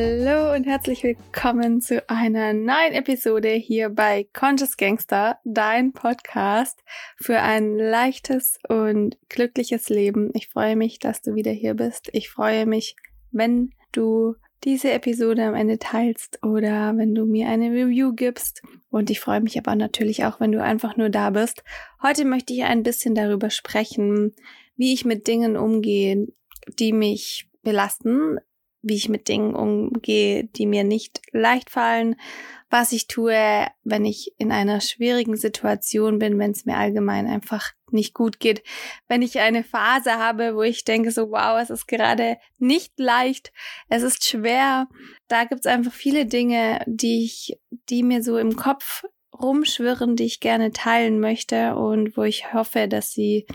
Hallo und herzlich willkommen zu einer neuen Episode hier bei Conscious Gangster, dein Podcast für ein leichtes und glückliches Leben. Ich freue mich, dass du wieder hier bist. Ich freue mich, wenn du diese Episode am Ende teilst oder wenn du mir eine Review gibst. Und ich freue mich aber natürlich auch, wenn du einfach nur da bist. Heute möchte ich ein bisschen darüber sprechen, wie ich mit Dingen umgehe, die mich belasten, wie ich mit Dingen umgehe, die mir nicht leicht fallen, was ich tue, wenn ich in einer schwierigen Situation bin, wenn es mir allgemein einfach nicht gut geht, wenn ich eine Phase habe, wo ich denke so, wow, es ist gerade nicht leicht, es ist schwer. Da gibt's einfach viele Dinge, die ich, die mir so im Kopf rumschwirren, die ich gerne teilen möchte und wo ich hoffe, dass sie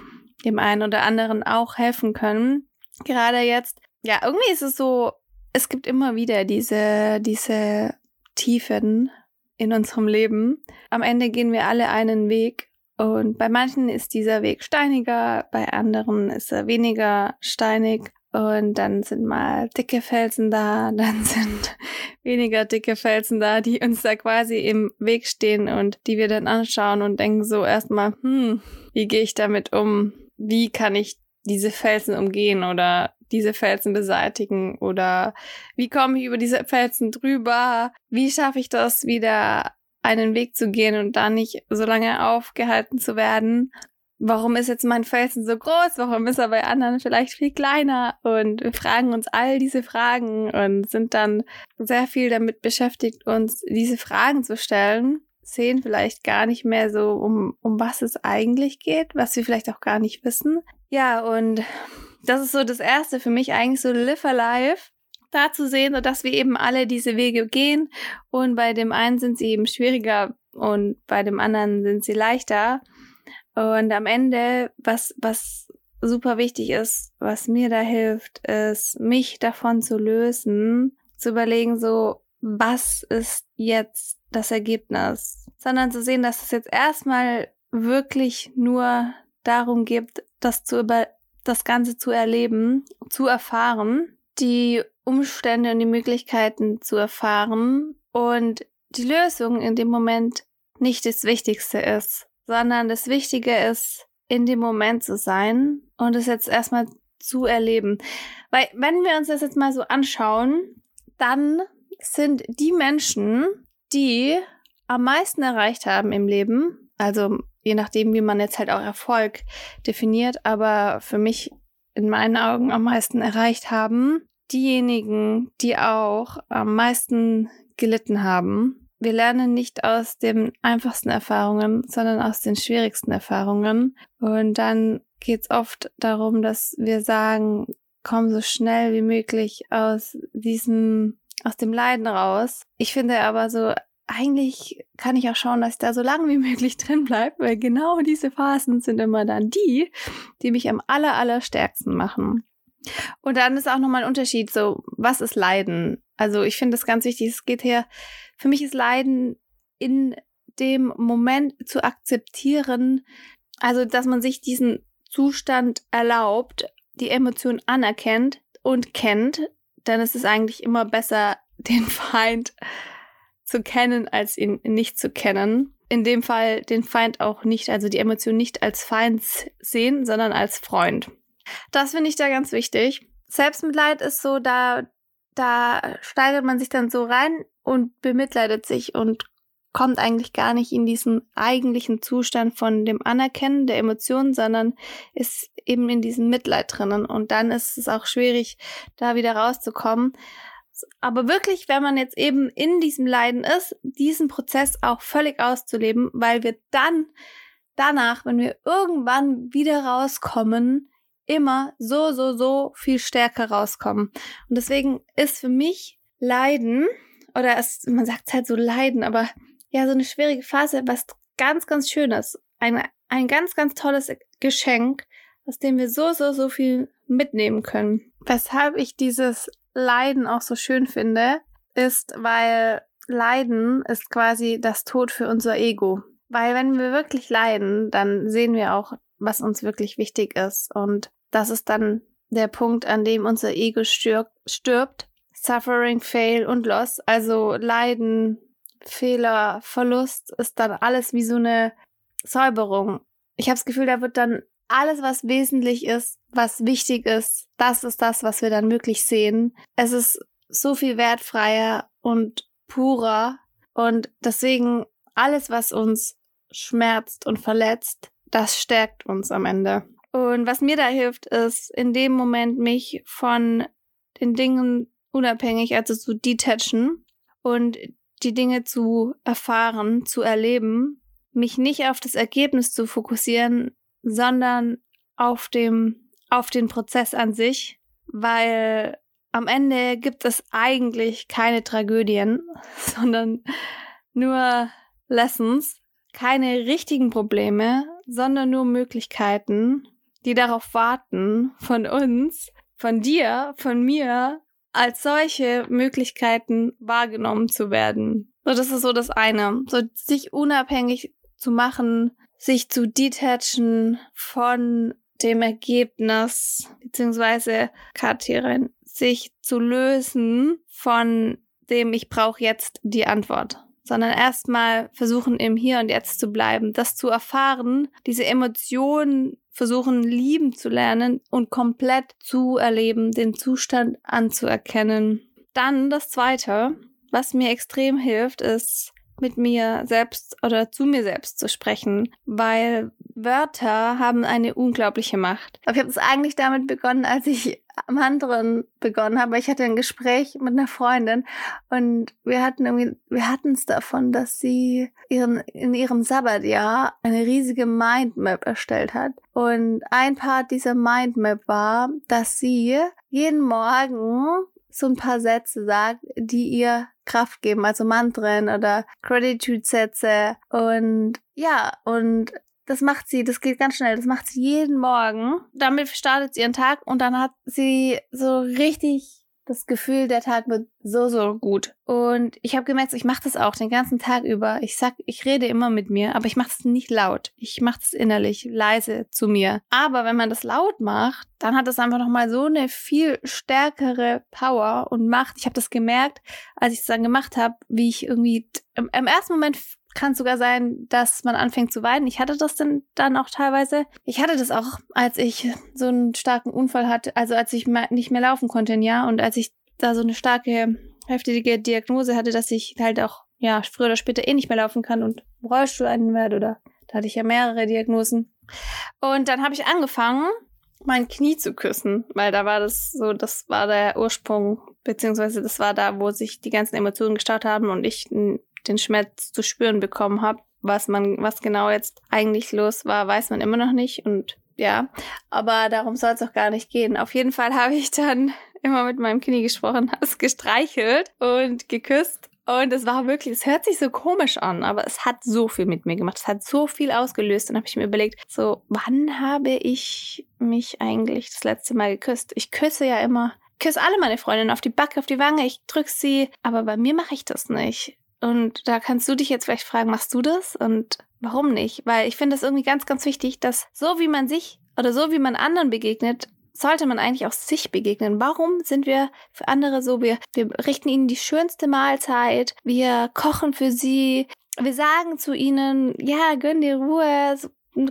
dem einen oder anderen auch helfen können. Gerade jetzt, ja, irgendwie ist es so, es gibt immer wieder diese, diese Tiefen in unserem Leben. Am Ende gehen wir alle einen Weg und bei manchen ist dieser Weg steiniger, bei anderen ist er weniger steinig. Und dann sind mal dicke Felsen da, dann sind weniger dicke Felsen da, die uns da quasi im Weg stehen und die wir dann anschauen und denken so erstmal, hm, wie gehe ich damit um? Wie kann ich diese Felsen umgehen oder diese Felsen beseitigen oder wie komme ich über diese Felsen drüber? Wie schaffe ich das wieder einen Weg zu gehen und da nicht so lange aufgehalten zu werden? Warum ist jetzt mein Felsen so groß? Warum ist er bei anderen vielleicht viel kleiner? Und wir fragen uns all diese Fragen und sind dann sehr viel damit beschäftigt, uns diese Fragen zu stellen sehen vielleicht gar nicht mehr so, um, um was es eigentlich geht, was wir vielleicht auch gar nicht wissen. Ja, und das ist so das Erste für mich eigentlich so Live Alive da zu sehen, dass wir eben alle diese Wege gehen und bei dem einen sind sie eben schwieriger und bei dem anderen sind sie leichter. Und am Ende, was, was super wichtig ist, was mir da hilft, ist, mich davon zu lösen, zu überlegen, so, was ist jetzt das Ergebnis, sondern zu sehen, dass es jetzt erstmal wirklich nur darum geht, das zu über das Ganze zu erleben, zu erfahren, die Umstände und die Möglichkeiten zu erfahren und die Lösung in dem Moment nicht das Wichtigste ist, sondern das Wichtige ist, in dem Moment zu sein und es jetzt erstmal zu erleben. Weil wenn wir uns das jetzt mal so anschauen, dann sind die Menschen, die am meisten erreicht haben im Leben, also je nachdem, wie man jetzt halt auch Erfolg definiert, aber für mich in meinen Augen am meisten erreicht haben, diejenigen, die auch am meisten gelitten haben. Wir lernen nicht aus den einfachsten Erfahrungen, sondern aus den schwierigsten Erfahrungen. Und dann geht es oft darum, dass wir sagen, komm so schnell wie möglich aus diesem aus dem Leiden raus. Ich finde aber so, eigentlich kann ich auch schauen, dass ich da so lange wie möglich drin bleibe, weil genau diese Phasen sind immer dann die, die mich am aller, aller stärksten machen. Und dann ist auch nochmal ein Unterschied, so, was ist Leiden? Also ich finde das ganz wichtig, es geht her, für mich ist Leiden in dem Moment zu akzeptieren, also dass man sich diesen Zustand erlaubt, die Emotion anerkennt und kennt, dann ist es eigentlich immer besser, den Feind zu kennen, als ihn nicht zu kennen. In dem Fall den Feind auch nicht, also die Emotion nicht als Feind sehen, sondern als Freund. Das finde ich da ganz wichtig. Selbstmitleid ist so, da, da steigert man sich dann so rein und bemitleidet sich und kommt eigentlich gar nicht in diesen eigentlichen Zustand von dem Anerkennen der Emotionen, sondern ist eben in diesem Mitleid drinnen. Und dann ist es auch schwierig, da wieder rauszukommen. Aber wirklich, wenn man jetzt eben in diesem Leiden ist, diesen Prozess auch völlig auszuleben, weil wir dann danach, wenn wir irgendwann wieder rauskommen, immer so, so, so viel stärker rauskommen. Und deswegen ist für mich Leiden, oder es, man sagt halt so Leiden, aber ja, so eine schwierige Phase, was ganz, ganz Schönes. Ein, ein ganz, ganz tolles Geschenk, aus dem wir so, so, so viel mitnehmen können. Weshalb ich dieses Leiden auch so schön finde, ist, weil Leiden ist quasi das Tod für unser Ego. Weil wenn wir wirklich leiden, dann sehen wir auch, was uns wirklich wichtig ist. Und das ist dann der Punkt, an dem unser Ego stirbt, stirbt Suffering, Fail und Loss, also Leiden, Fehler, Verlust, ist dann alles wie so eine Säuberung. Ich habe das Gefühl, da wird dann alles, was wesentlich ist, was wichtig ist, das ist das, was wir dann wirklich sehen. Es ist so viel wertfreier und purer und deswegen alles, was uns schmerzt und verletzt, das stärkt uns am Ende. Und was mir da hilft, ist in dem Moment mich von den Dingen unabhängig, also zu detachen und die Dinge zu erfahren, zu erleben, mich nicht auf das Ergebnis zu fokussieren, sondern auf dem, auf den Prozess an sich, weil am Ende gibt es eigentlich keine Tragödien, sondern nur Lessons, keine richtigen Probleme, sondern nur Möglichkeiten, die darauf warten, von uns, von dir, von mir, als solche Möglichkeiten wahrgenommen zu werden. So, das ist so das eine. So, sich unabhängig zu machen, sich zu detachen von dem Ergebnis, beziehungsweise Katrin, sich zu lösen von dem, ich brauche jetzt die Antwort sondern erstmal versuchen, im Hier und Jetzt zu bleiben, das zu erfahren, diese Emotionen versuchen, lieben zu lernen und komplett zu erleben, den Zustand anzuerkennen. Dann das Zweite, was mir extrem hilft, ist, mit mir selbst oder zu mir selbst zu sprechen, weil Wörter haben eine unglaubliche Macht. Ich habe es eigentlich damit begonnen, als ich am anderen begonnen habe. Ich hatte ein Gespräch mit einer Freundin und wir hatten irgendwie, wir hatten es davon, dass sie ihren, in ihrem Sabbatjahr eine riesige Mindmap erstellt hat. Und ein Part dieser Mindmap war, dass sie jeden Morgen so ein paar Sätze sagt, die ihr Kraft geben, also Mantren oder Gratitude-Sätze und ja, und das macht sie, das geht ganz schnell, das macht sie jeden Morgen. Damit startet sie ihren Tag und dann hat sie so richtig das Gefühl, der Tag wird so, so gut. Und ich habe gemerkt, ich mache das auch den ganzen Tag über. Ich sag, ich rede immer mit mir, aber ich mache es nicht laut. Ich mache es innerlich, leise zu mir. Aber wenn man das laut macht, dann hat es einfach nochmal so eine viel stärkere Power und Macht. Ich habe das gemerkt, als ich es dann gemacht habe, wie ich irgendwie im, im ersten Moment kann sogar sein, dass man anfängt zu weinen. Ich hatte das denn dann auch teilweise. Ich hatte das auch, als ich so einen starken Unfall hatte, also als ich nicht mehr laufen konnte, ja, und als ich da so eine starke, heftige Diagnose hatte, dass ich halt auch, ja, früher oder später eh nicht mehr laufen kann und im Rollstuhl einen werde oder da hatte ich ja mehrere Diagnosen. Und dann habe ich angefangen, mein Knie zu küssen, weil da war das so, das war der Ursprung, beziehungsweise das war da, wo sich die ganzen Emotionen gestartet haben und ich den Schmerz zu spüren bekommen habe. Was man, was genau jetzt eigentlich los war, weiß man immer noch nicht und ja, aber darum soll es auch gar nicht gehen. Auf jeden Fall habe ich dann immer mit meinem Knie gesprochen, es gestreichelt und geküsst. Und es war wirklich, es hört sich so komisch an, aber es hat so viel mit mir gemacht. Es hat so viel ausgelöst. Und habe ich mir überlegt, so, wann habe ich mich eigentlich das letzte Mal geküsst? Ich küsse ja immer, küsse alle meine Freundinnen auf die Backe, auf die Wange, ich drücke sie, aber bei mir mache ich das nicht. Und da kannst du dich jetzt vielleicht fragen, machst du das? Und warum nicht? Weil ich finde es irgendwie ganz, ganz wichtig, dass so wie man sich oder so wie man anderen begegnet, sollte man eigentlich auch sich begegnen. Warum sind wir für andere so? Wir, wir richten ihnen die schönste Mahlzeit, wir kochen für sie, wir sagen zu ihnen, ja, gönn dir Ruhe,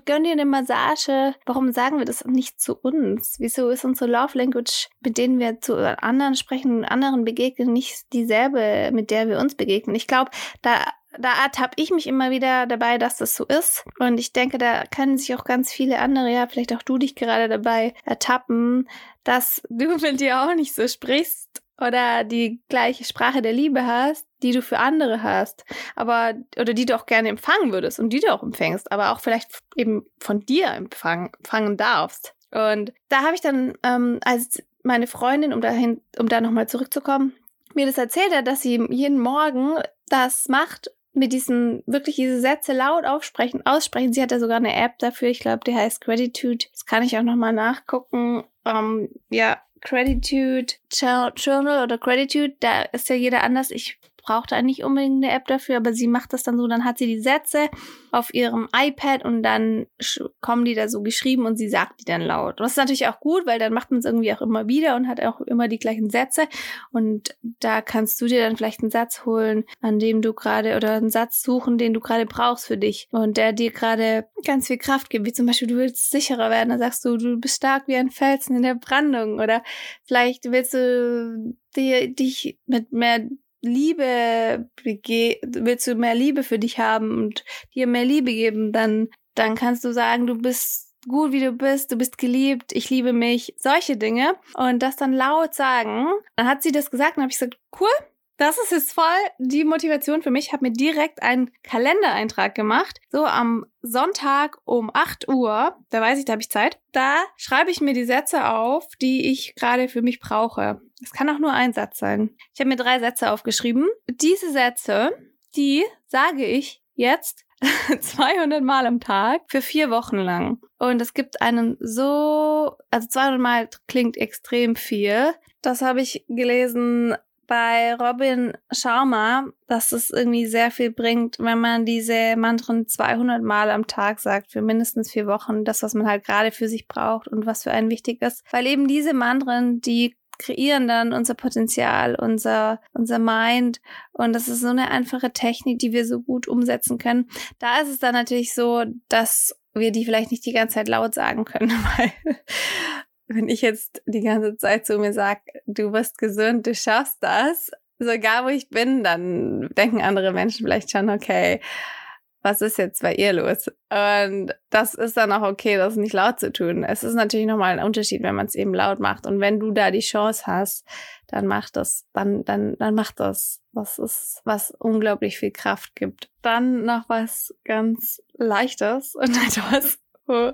gönn dir eine Massage. Warum sagen wir das nicht zu uns? Wieso ist unsere Love Language, mit denen wir zu anderen sprechen, anderen begegnen, nicht dieselbe, mit der wir uns begegnen? Ich glaube, da da ertappe ich mich immer wieder dabei, dass das so ist. Und ich denke, da können sich auch ganz viele andere, ja, vielleicht auch du dich gerade dabei ertappen, dass du mit dir auch nicht so sprichst oder die gleiche Sprache der Liebe hast, die du für andere hast, aber oder die du auch gerne empfangen würdest und die du auch empfängst, aber auch vielleicht eben von dir empfangen, empfangen darfst. Und da habe ich dann, ähm, als meine Freundin, um dahin, um da nochmal zurückzukommen, mir das erzählt hat, dass sie jeden Morgen das macht, mit diesen, wirklich diese Sätze laut aufsprechen, aussprechen. Sie hat ja sogar eine App dafür, ich glaube, die heißt Gratitude. Das kann ich auch nochmal nachgucken. Ähm, ja, Gratitude Journal oder Gratitude, da ist ja jeder anders. Ich braucht eigentlich unbedingt eine App dafür, aber sie macht das dann so, dann hat sie die Sätze auf ihrem iPad und dann kommen die da so geschrieben und sie sagt die dann laut. Das ist natürlich auch gut, weil dann macht man es irgendwie auch immer wieder und hat auch immer die gleichen Sätze. Und da kannst du dir dann vielleicht einen Satz holen, an dem du gerade oder einen Satz suchen, den du gerade brauchst für dich und der dir gerade ganz viel Kraft gibt, wie zum Beispiel du willst sicherer werden, dann sagst du, du bist stark wie ein Felsen in der Brandung. Oder vielleicht willst du die, dich mit mehr Liebe willst du mehr Liebe für dich haben und dir mehr Liebe geben, dann, dann kannst du sagen, du bist gut, wie du bist, du bist geliebt, ich liebe mich, solche Dinge. Und das dann laut sagen. Dann hat sie das gesagt und habe ich gesagt, cool, das ist jetzt voll die Motivation für mich. Ich habe mir direkt einen Kalendereintrag gemacht. So am Sonntag um 8 Uhr, da weiß ich, da habe ich Zeit. Da schreibe ich mir die Sätze auf, die ich gerade für mich brauche. Es kann auch nur ein Satz sein. Ich habe mir drei Sätze aufgeschrieben. Diese Sätze, die sage ich jetzt 200 Mal am Tag für vier Wochen lang. Und es gibt einen so, also 200 Mal klingt extrem viel. Das habe ich gelesen bei Robin Sharma, dass es irgendwie sehr viel bringt, wenn man diese Mantren 200 Mal am Tag sagt, für mindestens vier Wochen, das, was man halt gerade für sich braucht und was für einen wichtig ist. Weil eben diese Mantren, die kreieren dann unser Potenzial, unser, unser Mind. Und das ist so eine einfache Technik, die wir so gut umsetzen können. Da ist es dann natürlich so, dass wir die vielleicht nicht die ganze Zeit laut sagen können, weil wenn ich jetzt die ganze Zeit zu mir sage, du wirst gesund, du schaffst das, so egal wo ich bin, dann denken andere Menschen vielleicht schon, okay, was ist jetzt bei ihr los? Und das ist dann auch okay, das nicht laut zu tun. Es ist natürlich nochmal ein Unterschied, wenn man es eben laut macht. Und wenn du da die Chance hast, dann mach das, dann, dann, dann mach das. Das ist, was unglaublich viel Kraft gibt. Dann noch was ganz Leichtes und etwas, wo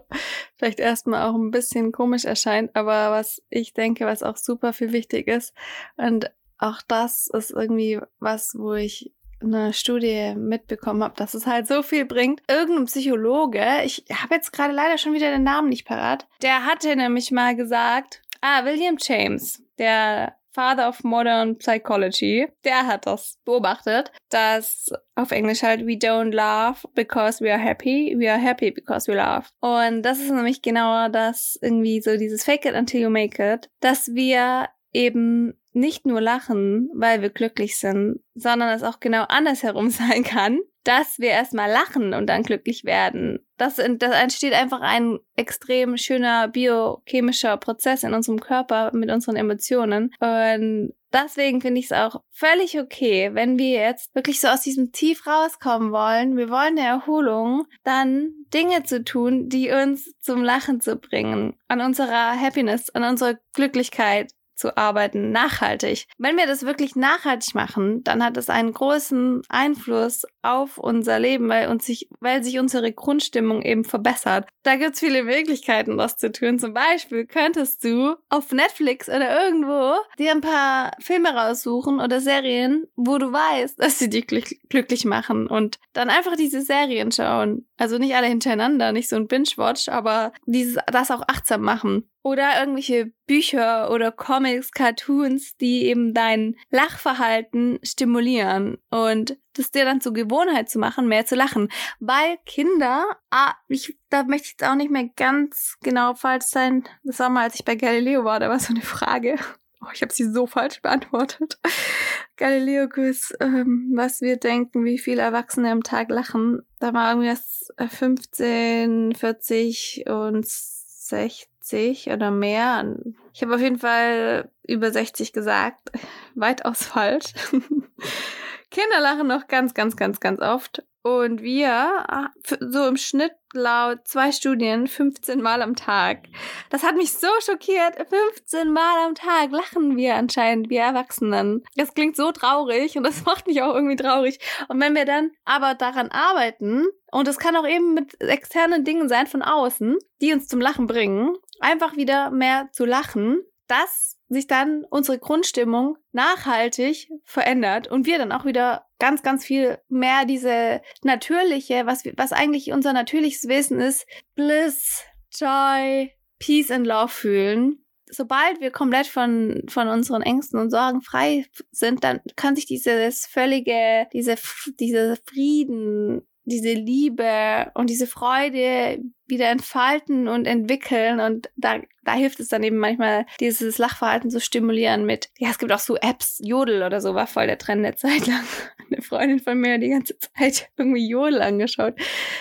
vielleicht erstmal auch ein bisschen komisch erscheint, aber was ich denke, was auch super viel wichtig ist. Und auch das ist irgendwie was, wo ich eine Studie mitbekommen habe, dass es halt so viel bringt. Irgendein Psychologe, ich habe jetzt gerade leider schon wieder den Namen nicht parat, der hatte nämlich mal gesagt, ah, William James, der Father of Modern Psychology, der hat das beobachtet, dass auf Englisch halt we don't laugh because we are happy, we are happy because we laugh. Und das ist nämlich genauer das irgendwie so dieses Fake it until you make it, dass wir eben nicht nur lachen, weil wir glücklich sind, sondern es auch genau andersherum sein kann, dass wir erstmal lachen und dann glücklich werden. Das, das entsteht einfach ein extrem schöner biochemischer Prozess in unserem Körper mit unseren Emotionen. Und deswegen finde ich es auch völlig okay, wenn wir jetzt wirklich so aus diesem Tief rauskommen wollen. Wir wollen eine Erholung, dann Dinge zu tun, die uns zum Lachen zu bringen, an unserer Happiness, an unserer Glücklichkeit, zu arbeiten, nachhaltig. Wenn wir das wirklich nachhaltig machen, dann hat es einen großen Einfluss auf unser Leben, weil uns sich, weil sich unsere Grundstimmung eben verbessert. Da gibt's viele Möglichkeiten, das zu tun. Zum Beispiel könntest du auf Netflix oder irgendwo dir ein paar Filme raussuchen oder Serien, wo du weißt, dass sie dich glücklich machen und dann einfach diese Serien schauen. Also nicht alle hintereinander, nicht so ein Binge-Watch, aber dieses, das auch achtsam machen. Oder irgendwelche Bücher oder Comics, Cartoons, die eben dein Lachverhalten stimulieren und das dir dann zur Gewohnheit zu machen, mehr zu lachen. Weil Kinder, ah, ich, da möchte ich jetzt auch nicht mehr ganz genau falsch sein. Das war mal, als ich bei Galileo war, da war so eine Frage. Oh, ich habe sie so falsch beantwortet. Galileo Quiz, ähm, was wir denken, wie viele Erwachsene am Tag lachen. Da war irgendwie das 15, 40 und 60 60 oder mehr. Ich habe auf jeden Fall über 60 gesagt. Weitaus falsch. Kinder lachen noch ganz, ganz, ganz, ganz oft. Und wir, so im Schnitt laut zwei Studien, 15 Mal am Tag. Das hat mich so schockiert. 15 Mal am Tag lachen wir anscheinend, wir Erwachsenen. Das klingt so traurig und das macht mich auch irgendwie traurig. Und wenn wir dann aber daran arbeiten, und es kann auch eben mit externen Dingen sein von außen, die uns zum Lachen bringen, einfach wieder mehr zu lachen, dass sich dann unsere Grundstimmung nachhaltig verändert und wir dann auch wieder ganz, ganz viel mehr diese natürliche, was, was eigentlich unser natürliches Wesen ist, Bliss, Joy, Peace and Love fühlen. sobald wir komplett von, von unseren Ängsten und Sorgen frei sind, dann kann sich dieses völlige, diese, diese Frieden, diese Liebe und diese Freude wieder entfalten und entwickeln. Und da, da hilft es dann eben manchmal, dieses Lachverhalten zu stimulieren mit, ja, es gibt auch so Apps, Jodel oder so war voll der Trend eine Zeit lang. Eine Freundin von mir die ganze Zeit irgendwie Jodel angeschaut.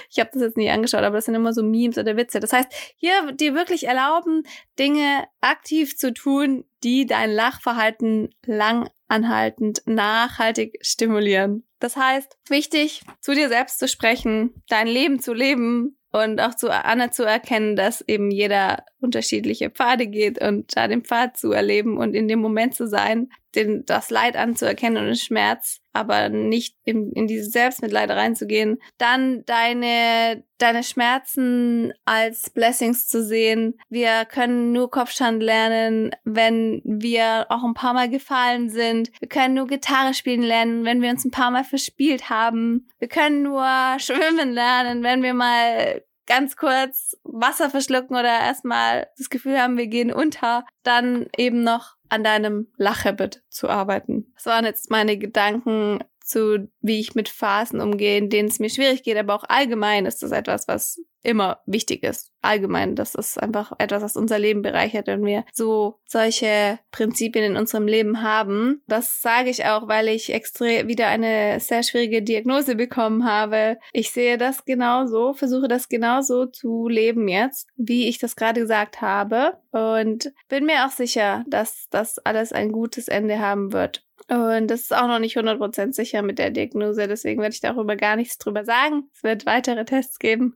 Ich habe das jetzt nicht angeschaut, aber das sind immer so Memes oder Witze. Das heißt, hier dir wirklich erlauben, Dinge aktiv zu tun, die dein Lachverhalten lang anhaltend nachhaltig stimulieren. Das heißt, wichtig, zu dir selbst zu sprechen, dein Leben zu leben und auch zu anerkennen, dass eben jeder unterschiedliche Pfade geht und da den Pfad zu erleben und in dem Moment zu sein, den, das Leid anzuerkennen und den Schmerz, aber nicht in, in diese Selbstmitleid reinzugehen, dann deine, deine Schmerzen als Blessings zu sehen. Wir können nur Kopfstand lernen, wenn wir auch ein paar Mal gefallen sind. Wir können nur Gitarre spielen lernen, wenn wir uns ein paar Mal verspielt haben. Wir können nur schwimmen lernen, wenn wir mal ganz kurz Wasser verschlucken oder erstmal das Gefühl haben, wir gehen unter, dann eben noch an deinem Lachhabit zu arbeiten. Das waren jetzt meine Gedanken zu, wie ich mit Phasen umgehe, in denen es mir schwierig geht, aber auch allgemein ist das etwas, was immer wichtig ist. Allgemein, das ist einfach etwas, was unser Leben bereichert, wenn wir so solche Prinzipien in unserem Leben haben. Das sage ich auch, weil ich extrem wieder eine sehr schwierige Diagnose bekommen habe. Ich sehe das genauso, versuche das genauso zu leben jetzt, wie ich das gerade gesagt habe und bin mir auch sicher, dass das alles ein gutes Ende haben wird. Und das ist auch noch nicht 100% sicher mit der Diagnose, deswegen werde ich darüber gar nichts drüber sagen. Es wird weitere Tests geben.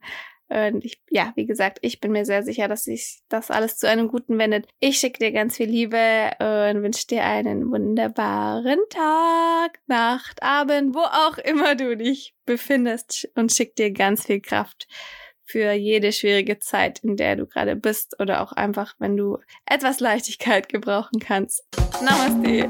Und ich, ja, wie gesagt, ich bin mir sehr sicher, dass sich das alles zu einem Guten wendet. Ich schicke dir ganz viel Liebe und wünsche dir einen wunderbaren Tag, Nacht, Abend, wo auch immer du dich befindest und schick dir ganz viel Kraft für jede schwierige Zeit, in der du gerade bist oder auch einfach, wenn du etwas Leichtigkeit gebrauchen kannst. Namaste.